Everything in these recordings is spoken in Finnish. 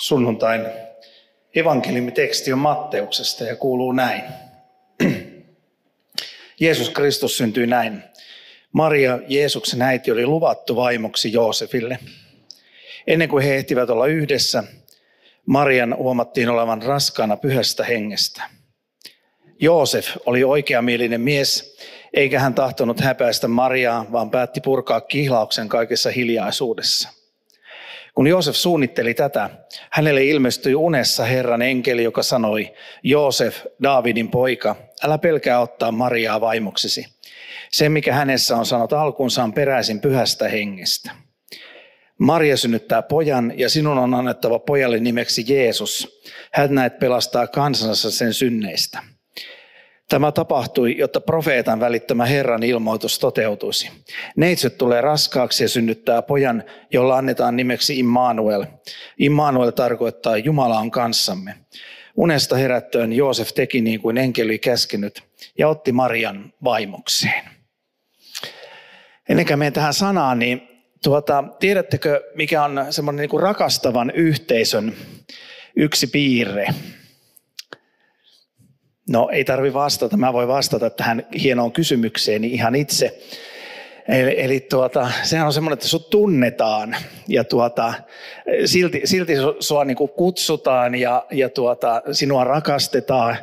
sunnuntain evankeliumiteksti on Matteuksesta ja kuuluu näin. Jeesus Kristus syntyi näin. Maria, Jeesuksen äiti, oli luvattu vaimoksi Joosefille. Ennen kuin he ehtivät olla yhdessä, Marian huomattiin olevan raskaana pyhästä hengestä. Joosef oli oikeamielinen mies, eikä hän tahtonut häpäistä Mariaa, vaan päätti purkaa kihlauksen kaikessa hiljaisuudessa. Kun Joosef suunnitteli tätä, hänelle ilmestyi unessa Herran enkeli, joka sanoi, Joosef, Daavidin poika, älä pelkää ottaa Mariaa vaimoksesi. Se, mikä hänessä on sanot alkunsa, on peräisin pyhästä hengestä. Maria synnyttää pojan ja sinun on annettava pojalle nimeksi Jeesus. Hän näet pelastaa kansansa sen synneistä. Tämä tapahtui, jotta profeetan välittämä Herran ilmoitus toteutuisi. Neitsyt tulee raskaaksi ja synnyttää pojan, jolla annetaan nimeksi Immanuel. Immanuel tarkoittaa Jumala on kanssamme. Unesta herättöön Joosef teki niin kuin enkeli käskenyt ja otti Marian vaimokseen. Ennen kuin menen tähän sanaan, niin tuota, tiedättekö, mikä on semmoinen niin rakastavan yhteisön yksi piirre? No ei tarvi vastata, mä voin vastata tähän hienoon kysymykseen ihan itse. Eli, eli tuota, sehän on semmoinen, että sut tunnetaan ja tuota, silti, silti sua niin kuin kutsutaan ja, ja tuota, sinua rakastetaan.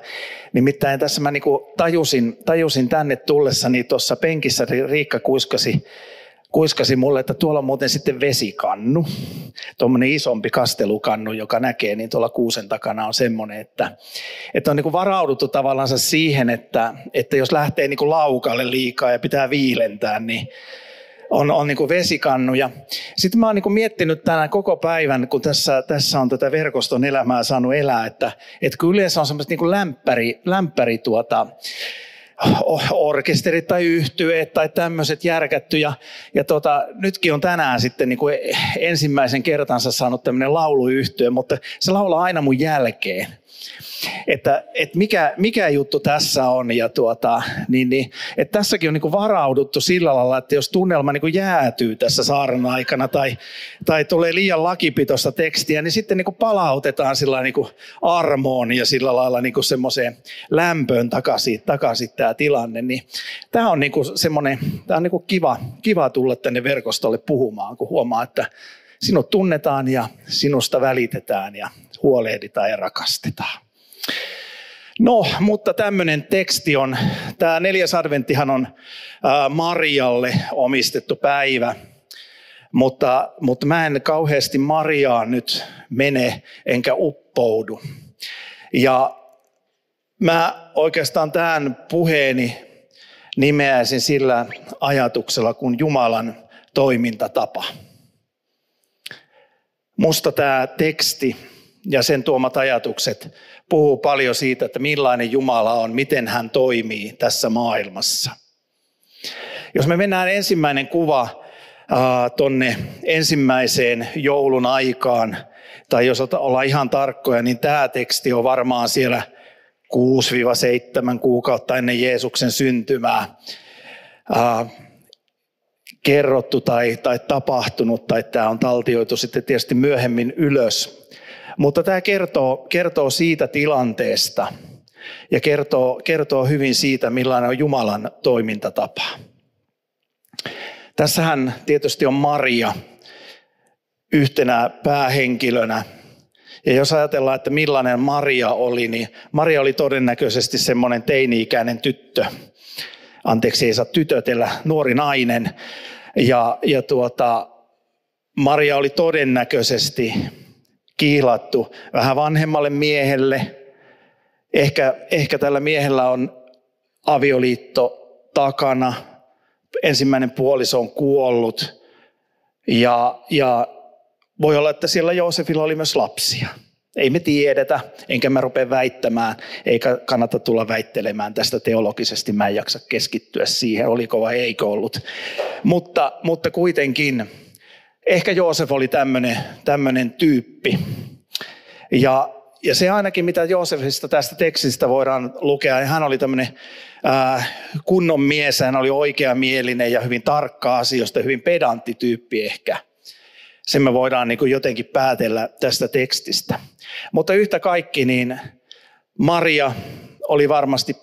Nimittäin tässä mä niin kuin tajusin, tajusin tänne tullessani tuossa penkissä Riikka kuiskasi kuiskasi mulle, että tuolla on muuten sitten vesikannu, tuommoinen isompi kastelukannu, joka näkee, niin tuolla kuusen takana on semmoinen, että, että on niin kuin varauduttu tavallaan siihen, että, että jos lähtee niin kuin laukalle liikaa ja pitää viilentää, niin on, on niin kuin vesikannu. Ja sitten mä oon niin miettinyt tänään koko päivän, kun tässä, tässä on tätä verkoston elämää saanut elää, että, että kun yleensä on semmoista niin lämpäri, lämpäri tuota, orkesterit tai yhtyeet tai tämmöiset järkätty. Ja, ja tota, nytkin on tänään sitten niin kuin ensimmäisen kertansa saanut tämmöinen lauluyhtyö, mutta se laulaa aina mun jälkeen että, että mikä, mikä juttu tässä on. Ja tuota, niin, niin, että tässäkin on niin varauduttu sillä lailla, että jos tunnelma niin jäätyy tässä saaren aikana tai, tai tulee liian lakipitoista tekstiä, niin sitten niin palautetaan sillä niin armoon ja sillä lailla niin semmoiseen lämpöön takaisin, takaisin tämä tilanne. Niin tämä on niin semmoinen, tämä on niin kiva, kiva tulla tänne verkostolle puhumaan, kun huomaa, että sinut tunnetaan ja sinusta välitetään ja huolehditaan ja rakastetaan. No, mutta tämmöinen teksti on, tämä neljäs adventtihan on Marialle omistettu päivä, mutta, mutta mä en kauheasti Mariaan nyt mene enkä uppoudu. Ja mä oikeastaan tämän puheeni nimeäisin sillä ajatuksella kuin Jumalan toimintatapa. Musta tämä teksti ja sen tuomat ajatukset puhuu paljon siitä, että millainen Jumala on, miten hän toimii tässä maailmassa. Jos me mennään ensimmäinen kuva tonne ensimmäiseen joulun aikaan, tai jos ollaan ihan tarkkoja, niin tämä teksti on varmaan siellä 6-7 kuukautta ennen Jeesuksen syntymää kerrottu tai, tai tapahtunut, tai tämä on taltioitu sitten tietysti myöhemmin ylös. Mutta tämä kertoo, kertoo siitä tilanteesta ja kertoo, kertoo hyvin siitä, millainen on Jumalan toimintatapa. Tässähän tietysti on Maria yhtenä päähenkilönä. Ja jos ajatellaan, että millainen Maria oli, niin Maria oli todennäköisesti semmoinen teini-ikäinen tyttö. Anteeksi, ei saa tytötellä, nuori nainen. Ja, ja tuota, Maria oli todennäköisesti kiilattu vähän vanhemmalle miehelle. Ehkä, ehkä tällä miehellä on avioliitto takana. Ensimmäinen puoliso on kuollut. Ja, ja voi olla, että siellä Joosefilla oli myös lapsia. Ei me tiedetä, enkä mä rupea väittämään, eikä kannata tulla väittelemään tästä teologisesti. Mä en jaksa keskittyä siihen, oliko vai eikö ollut. Mutta, mutta kuitenkin, ehkä Joosef oli tämmöinen tyyppi. Ja, ja se ainakin, mitä Joosefista tästä tekstistä voidaan lukea, hän oli tämmöinen äh, kunnon mies, hän oli oikeamielinen ja hyvin tarkka asioista, hyvin pedantti tyyppi ehkä. Sen me voidaan niin jotenkin päätellä tästä tekstistä. Mutta yhtä kaikki, niin Maria oli varmasti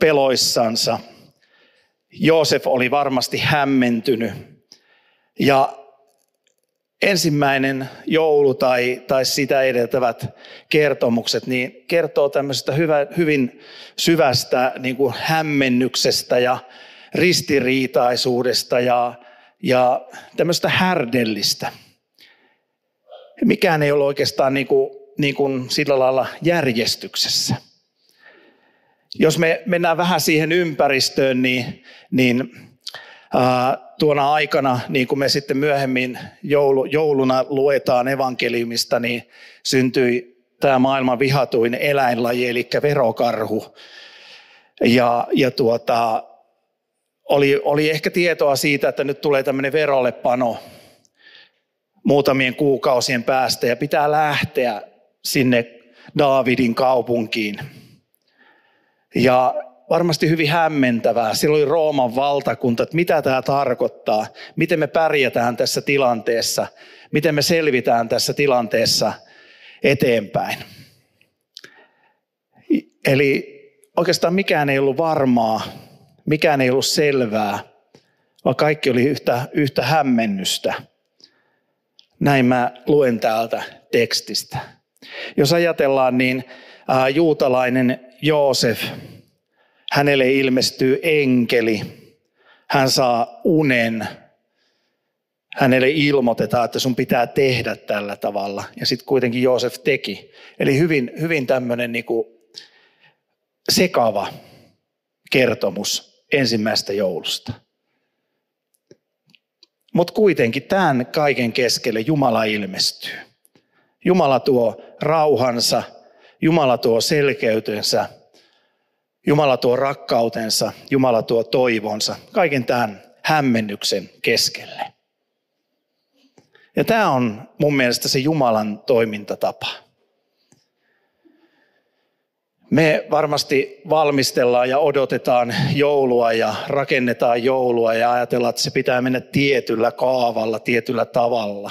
peloissansa. Joosef oli varmasti hämmentynyt. Ja ensimmäinen joulu tai, tai sitä edeltävät kertomukset niin kertoo tämmöisestä hyvä, hyvin syvästä niin kuin hämmennyksestä ja ristiriitaisuudesta ja, ja tämmöistä härdellistä. Mikään ei ole oikeastaan niin kuin, niin kuin sillä lailla järjestyksessä. Jos me mennään vähän siihen ympäristöön, niin, niin tuona aikana, niin kuin me sitten myöhemmin joulu, jouluna luetaan evankeliumista, niin syntyi tämä maailman vihatuin eläinlaji, eli verokarhu. Ja, ja tuota, oli, oli ehkä tietoa siitä, että nyt tulee tämmöinen verollepano muutamien kuukausien päästä ja pitää lähteä sinne Daavidin kaupunkiin. Ja varmasti hyvin hämmentävää. Siellä oli Rooman valtakunta, että mitä tämä tarkoittaa, miten me pärjätään tässä tilanteessa, miten me selvitään tässä tilanteessa eteenpäin. Eli oikeastaan mikään ei ollut varmaa, mikään ei ollut selvää, vaan kaikki oli yhtä, yhtä hämmennystä. Näin mä luen täältä tekstistä. Jos ajatellaan, niin juutalainen Joosef, hänelle ilmestyy enkeli, hän saa unen, hänelle ilmoitetaan, että sun pitää tehdä tällä tavalla. Ja sitten kuitenkin Joosef teki. Eli hyvin, hyvin tämmöinen niinku sekava kertomus ensimmäistä joulusta. Mutta kuitenkin tämän kaiken keskelle Jumala ilmestyy. Jumala tuo rauhansa, Jumala tuo selkeytensä – Jumala tuo rakkautensa, Jumala tuo toivonsa, kaiken tämän hämmennyksen keskelle. Ja tämä on mun mielestä se Jumalan toimintatapa. Me varmasti valmistellaan ja odotetaan joulua ja rakennetaan joulua ja ajatellaan, että se pitää mennä tietyllä kaavalla, tietyllä tavalla.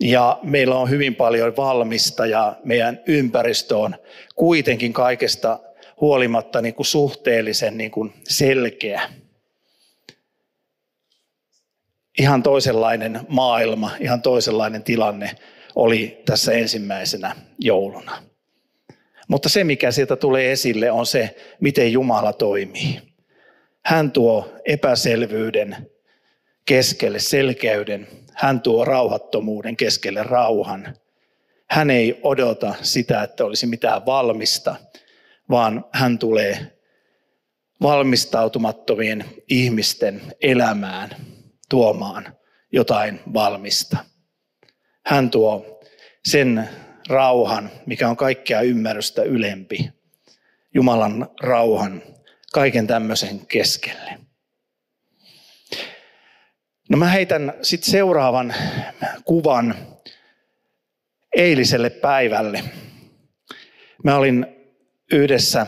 Ja meillä on hyvin paljon valmista ja meidän ympäristö on kuitenkin kaikesta huolimatta niin kuin suhteellisen niin kuin selkeä. Ihan toisenlainen maailma, ihan toisenlainen tilanne oli tässä ensimmäisenä jouluna. Mutta se, mikä sieltä tulee esille, on se, miten Jumala toimii. Hän tuo epäselvyyden keskelle selkeyden. Hän tuo rauhattomuuden keskelle rauhan. Hän ei odota sitä, että olisi mitään valmista, vaan hän tulee valmistautumattomien ihmisten elämään tuomaan jotain valmista. Hän tuo sen rauhan, mikä on kaikkea ymmärrystä ylempi, Jumalan rauhan kaiken tämmöisen keskelle. No mä heitän sitten seuraavan kuvan eiliselle päivälle. Mä olin yhdessä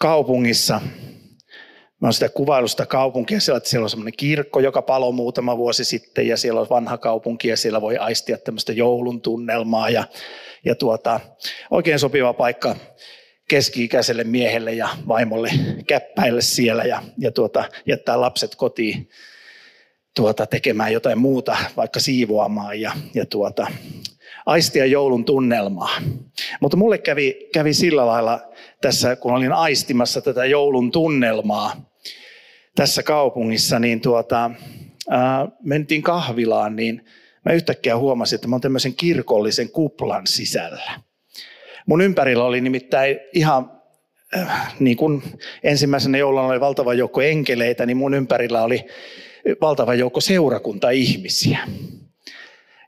kaupungissa. Mä oon sitä kuvailusta kaupunkia siellä, että siellä on semmoinen kirkko, joka palo muutama vuosi sitten ja siellä on vanha kaupunki ja siellä voi aistia tämmöistä joulun tunnelmaa ja, ja tuota, oikein sopiva paikka keski-ikäiselle miehelle ja vaimolle käppäille siellä ja, ja tuota, jättää lapset kotiin tuota, tekemään jotain muuta, vaikka siivoamaan ja, ja tuota, aistia joulun tunnelmaa. Mutta mulle kävi, kävi sillä lailla tässä, kun olin aistimassa tätä joulun tunnelmaa tässä kaupungissa, niin tuota, ää, mentiin kahvilaan, niin mä yhtäkkiä huomasin, että mä olen tämmöisen kirkollisen kuplan sisällä. Mun ympärillä oli nimittäin ihan äh, niin kuin ensimmäisenä jouluna oli valtava joukko enkeleitä, niin mun ympärillä oli valtava joukko seurakunta-ihmisiä.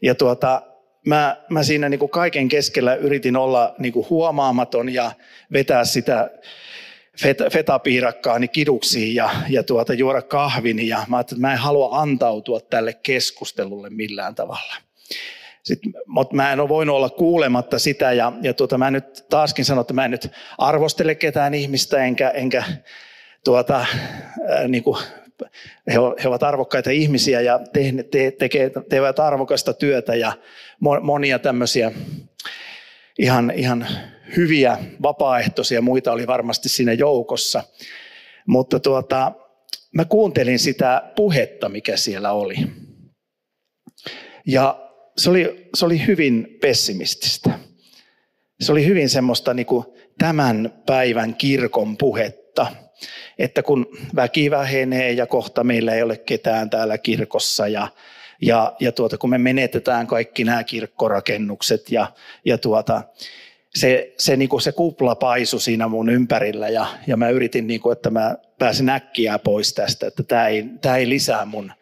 Ja tuota, mä, mä siinä niin kuin kaiken keskellä yritin olla niin kuin huomaamaton ja vetää sitä feta, fetapiirakkaani kiduksiin ja, ja tuota, juoda kahvin. Ja mä että mä en halua antautua tälle keskustelulle millään tavalla. Sitten, mutta mä en ole voinut olla kuulematta sitä ja, ja tuota, mä nyt taaskin sanon, että mä en nyt arvostele ketään ihmistä enkä, enkä tuota, ää, niin kuin, he, he ovat arvokkaita ihmisiä ja te, te, tekee, tekevät arvokasta työtä ja monia tämmöisiä ihan, ihan hyviä vapaaehtoisia, muita oli varmasti siinä joukossa. Mutta tuota, mä kuuntelin sitä puhetta, mikä siellä oli. Ja se oli, se oli hyvin pessimististä. Se oli hyvin semmoista niin kuin tämän päivän kirkon puhetta, että kun väki vähenee ja kohta meillä ei ole ketään täällä kirkossa ja, ja, ja tuota, kun me menetetään kaikki nämä kirkkorakennukset ja, ja tuota, se, se, niin kuin se kupla paisu siinä mun ympärillä ja, ja mä yritin, niin kuin, että mä pääsin äkkiä pois tästä, että tämä ei, tämä ei lisää mun,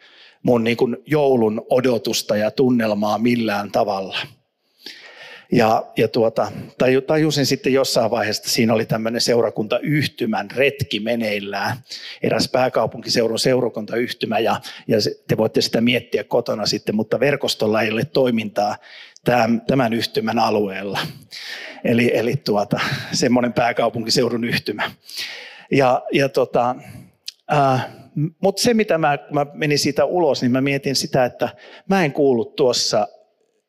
mun niin kuin joulun odotusta ja tunnelmaa millään tavalla. Ja, ja tuota, tajusin sitten jossain vaiheessa, että siinä oli tämmöinen seurakuntayhtymän retki meneillään. Eräs pääkaupunkiseudun seurakuntayhtymä ja, ja te voitte sitä miettiä kotona sitten, mutta verkostolla ei ole toimintaa tämän, tämän yhtymän alueella. Eli, eli tuota, semmoinen pääkaupunkiseudun yhtymä. Ja, ja tota, äh, mutta se, mitä mä, mä menin siitä ulos, niin mä mietin sitä, että mä en kuullut tuossa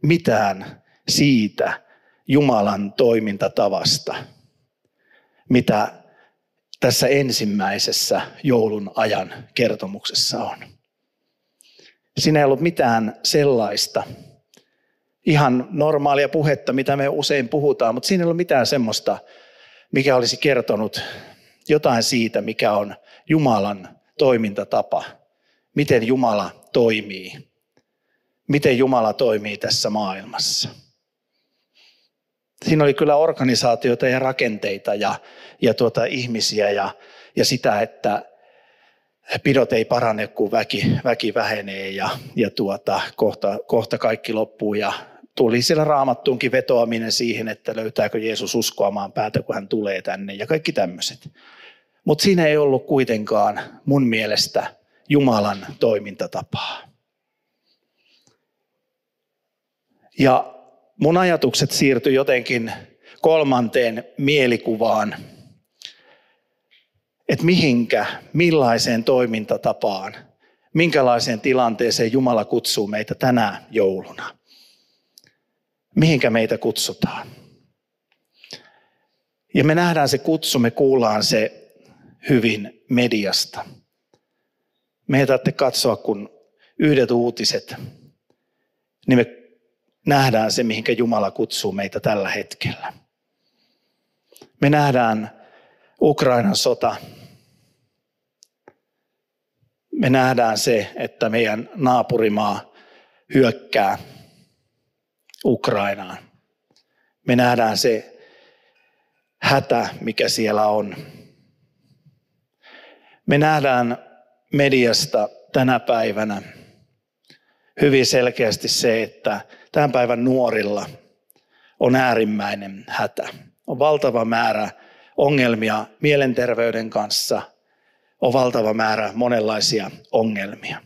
mitään siitä Jumalan toimintatavasta, mitä tässä ensimmäisessä joulun ajan kertomuksessa on. Siinä ei ollut mitään sellaista, ihan normaalia puhetta, mitä me usein puhutaan, mutta siinä ei ollut mitään semmoista, mikä olisi kertonut jotain siitä, mikä on Jumalan toimintatapa, miten Jumala toimii, miten Jumala toimii tässä maailmassa. Siinä oli kyllä organisaatioita ja rakenteita ja, ja tuota, ihmisiä ja, ja sitä, että pidot ei parane, kun väki, väki vähenee ja, ja tuota, kohta, kohta kaikki loppuu ja tuli siellä raamattuunkin vetoaminen siihen, että löytääkö Jeesus uskoamaan päätä, kun hän tulee tänne ja kaikki tämmöiset. Mutta siinä ei ollut kuitenkaan mun mielestä Jumalan toimintatapaa. Ja mun ajatukset siirtyi jotenkin kolmanteen mielikuvaan, että mihinkä, millaiseen toimintatapaan, minkälaiseen tilanteeseen Jumala kutsuu meitä tänä jouluna. Mihinkä meitä kutsutaan. Ja me nähdään se kutsu, me kuullaan se hyvin mediasta. Me ei katsoa, kun yhdet uutiset, niin me nähdään se, mihinkä Jumala kutsuu meitä tällä hetkellä. Me nähdään Ukrainan sota. Me nähdään se, että meidän naapurimaa hyökkää Ukrainaan. Me nähdään se hätä, mikä siellä on. Me nähdään mediasta tänä päivänä hyvin selkeästi se, että tämän päivän nuorilla on äärimmäinen hätä. On valtava määrä ongelmia mielenterveyden kanssa, on valtava määrä monenlaisia ongelmia.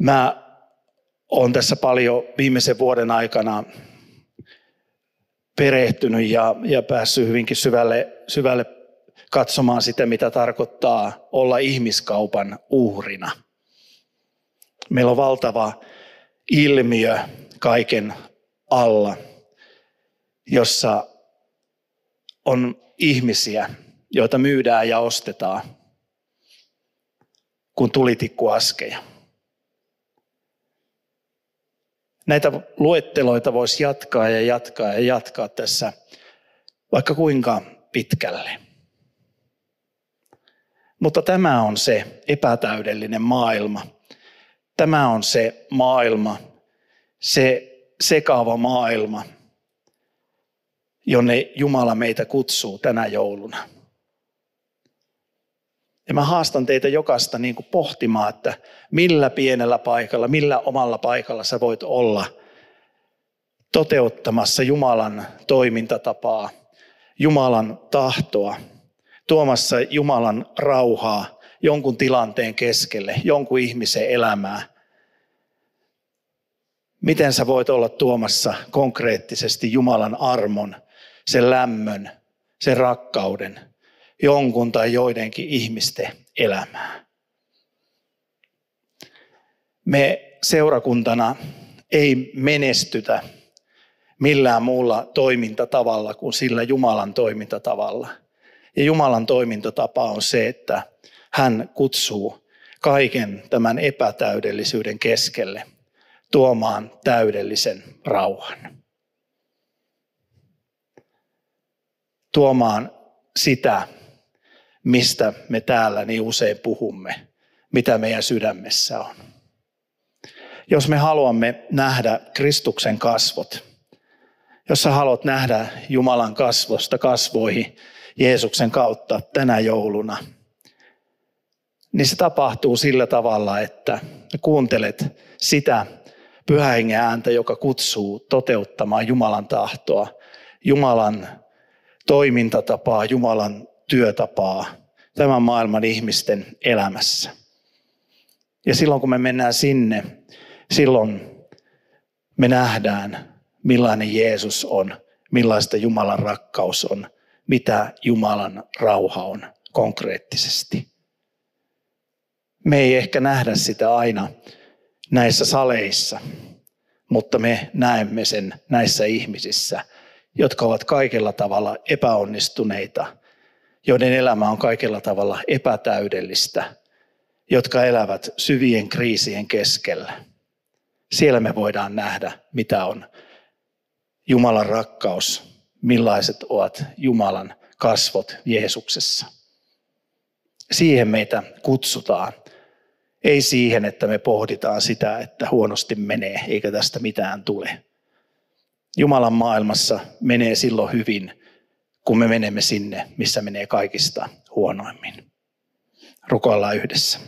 Mä olen tässä paljon viimeisen vuoden aikana perehtynyt ja, ja päässyt hyvinkin syvälle, syvälle katsomaan sitä, mitä tarkoittaa olla ihmiskaupan uhrina. Meillä on valtava ilmiö kaiken alla, jossa on ihmisiä, joita myydään ja ostetaan kuin tulitikkuaskeja. Näitä luetteloita voisi jatkaa ja jatkaa ja jatkaa tässä vaikka kuinka pitkälle. Mutta tämä on se epätäydellinen maailma. Tämä on se maailma, se sekaava maailma, jonne Jumala meitä kutsuu tänä jouluna. Ja mä haastan teitä jokaista niin kuin pohtimaan, että millä pienellä paikalla, millä omalla paikalla sä voit olla toteuttamassa Jumalan toimintatapaa, Jumalan tahtoa, tuomassa Jumalan rauhaa jonkun tilanteen keskelle, jonkun ihmisen elämää. Miten sä voit olla tuomassa konkreettisesti Jumalan armon, sen lämmön, sen rakkauden jonkun tai joidenkin ihmisten elämää. Me seurakuntana ei menestytä millään muulla toimintatavalla kuin sillä Jumalan toimintatavalla. Ja Jumalan toimintatapa on se, että hän kutsuu kaiken tämän epätäydellisyyden keskelle tuomaan täydellisen rauhan. Tuomaan sitä, mistä me täällä niin usein puhumme, mitä meidän sydämessä on. Jos me haluamme nähdä Kristuksen kasvot, jos sä haluat nähdä Jumalan kasvosta kasvoihin Jeesuksen kautta tänä jouluna, niin se tapahtuu sillä tavalla, että kuuntelet sitä pyhähengen ääntä, joka kutsuu toteuttamaan Jumalan tahtoa, Jumalan toimintatapaa, Jumalan työtapaa tämän maailman ihmisten elämässä. Ja silloin kun me mennään sinne, silloin me nähdään, millainen Jeesus on, millaista Jumalan rakkaus on, mitä Jumalan rauha on konkreettisesti. Me ei ehkä nähdä sitä aina näissä saleissa, mutta me näemme sen näissä ihmisissä, jotka ovat kaikella tavalla epäonnistuneita, joiden elämä on kaikella tavalla epätäydellistä, jotka elävät syvien kriisien keskellä. Siellä me voidaan nähdä, mitä on Jumalan rakkaus, millaiset ovat Jumalan kasvot Jeesuksessa. Siihen meitä kutsutaan. Ei siihen, että me pohditaan sitä, että huonosti menee eikä tästä mitään tule. Jumalan maailmassa menee silloin hyvin, kun me menemme sinne, missä menee kaikista huonoimmin. Rukoillaan yhdessä.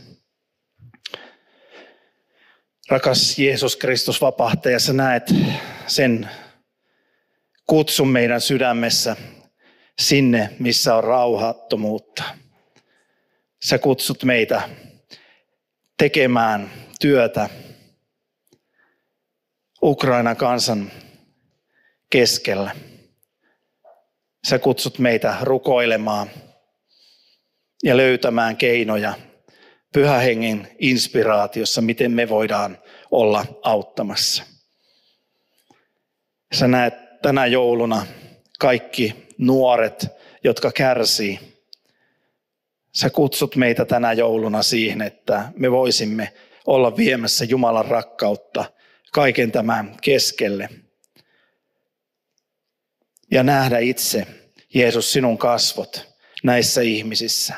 Rakas Jeesus Kristus vapahtaja, sä näet sen kutsun meidän sydämessä sinne, missä on rauhattomuutta. Sä kutsut meitä tekemään työtä Ukrainan kansan keskellä. Sä kutsut meitä rukoilemaan ja löytämään keinoja pyhähengen inspiraatiossa, miten me voidaan olla auttamassa. Sä näet tänä jouluna kaikki nuoret, jotka kärsii. Sä kutsut meitä tänä jouluna siihen, että me voisimme olla viemässä Jumalan rakkautta kaiken tämän keskelle – ja nähdä itse, Jeesus, sinun kasvot näissä ihmisissä.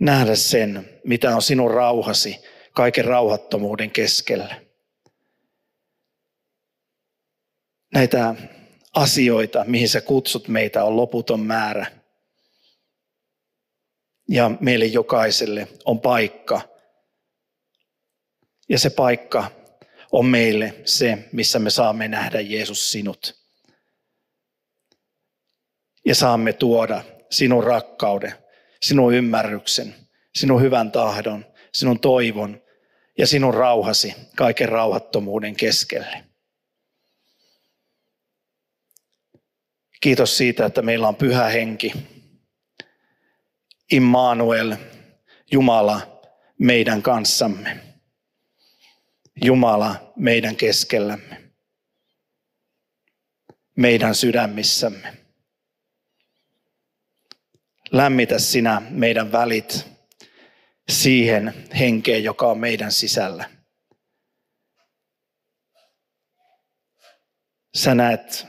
Nähdä sen, mitä on sinun rauhasi kaiken rauhattomuuden keskellä. Näitä asioita, mihin sä kutsut meitä, on loputon määrä. Ja meille jokaiselle on paikka. Ja se paikka on meille se, missä me saamme nähdä Jeesus sinut ja saamme tuoda sinun rakkauden, sinun ymmärryksen, sinun hyvän tahdon, sinun toivon ja sinun rauhasi kaiken rauhattomuuden keskelle. Kiitos siitä, että meillä on pyhä henki. Immanuel, Jumala meidän kanssamme. Jumala meidän keskellämme. Meidän sydämissämme. Lämmitä sinä meidän välit siihen henkeen, joka on meidän sisällä. Sä näet,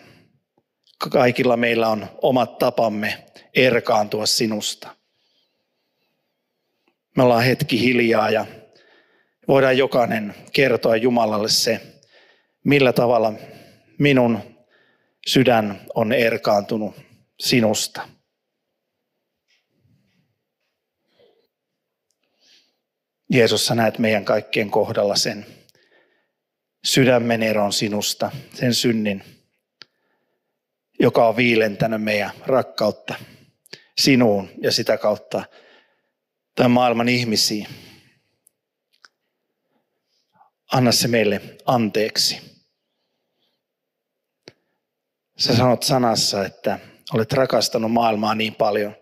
kaikilla meillä on omat tapamme erkaantua sinusta. Me ollaan hetki hiljaa ja voidaan jokainen kertoa Jumalalle se, millä tavalla minun sydän on erkaantunut sinusta. Jeesus, sä näet meidän kaikkien kohdalla sen sydämen eron sinusta, sen synnin, joka on viilentänyt meidän rakkautta sinuun ja sitä kautta tämän maailman ihmisiin. Anna se meille anteeksi. Sä sanot sanassa, että olet rakastanut maailmaa niin paljon,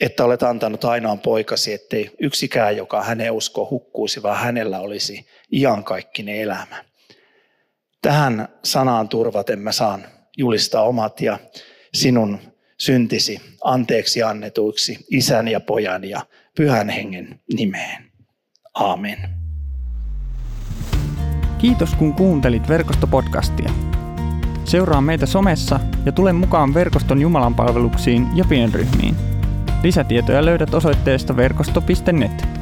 että olet antanut ainoan poikasi, ettei yksikään, joka hänen usko hukkuisi, vaan hänellä olisi iankaikkinen elämä. Tähän sanaan turvaten mä saan julistaa omat ja sinun syntisi anteeksi annetuiksi isän ja pojan ja pyhän hengen nimeen. Amen. Kiitos kun kuuntelit verkostopodcastia. Seuraa meitä somessa ja tule mukaan verkoston Jumalan palveluksiin ja pienryhmiin. Lisätietoja löydät osoitteesta verkosto.net.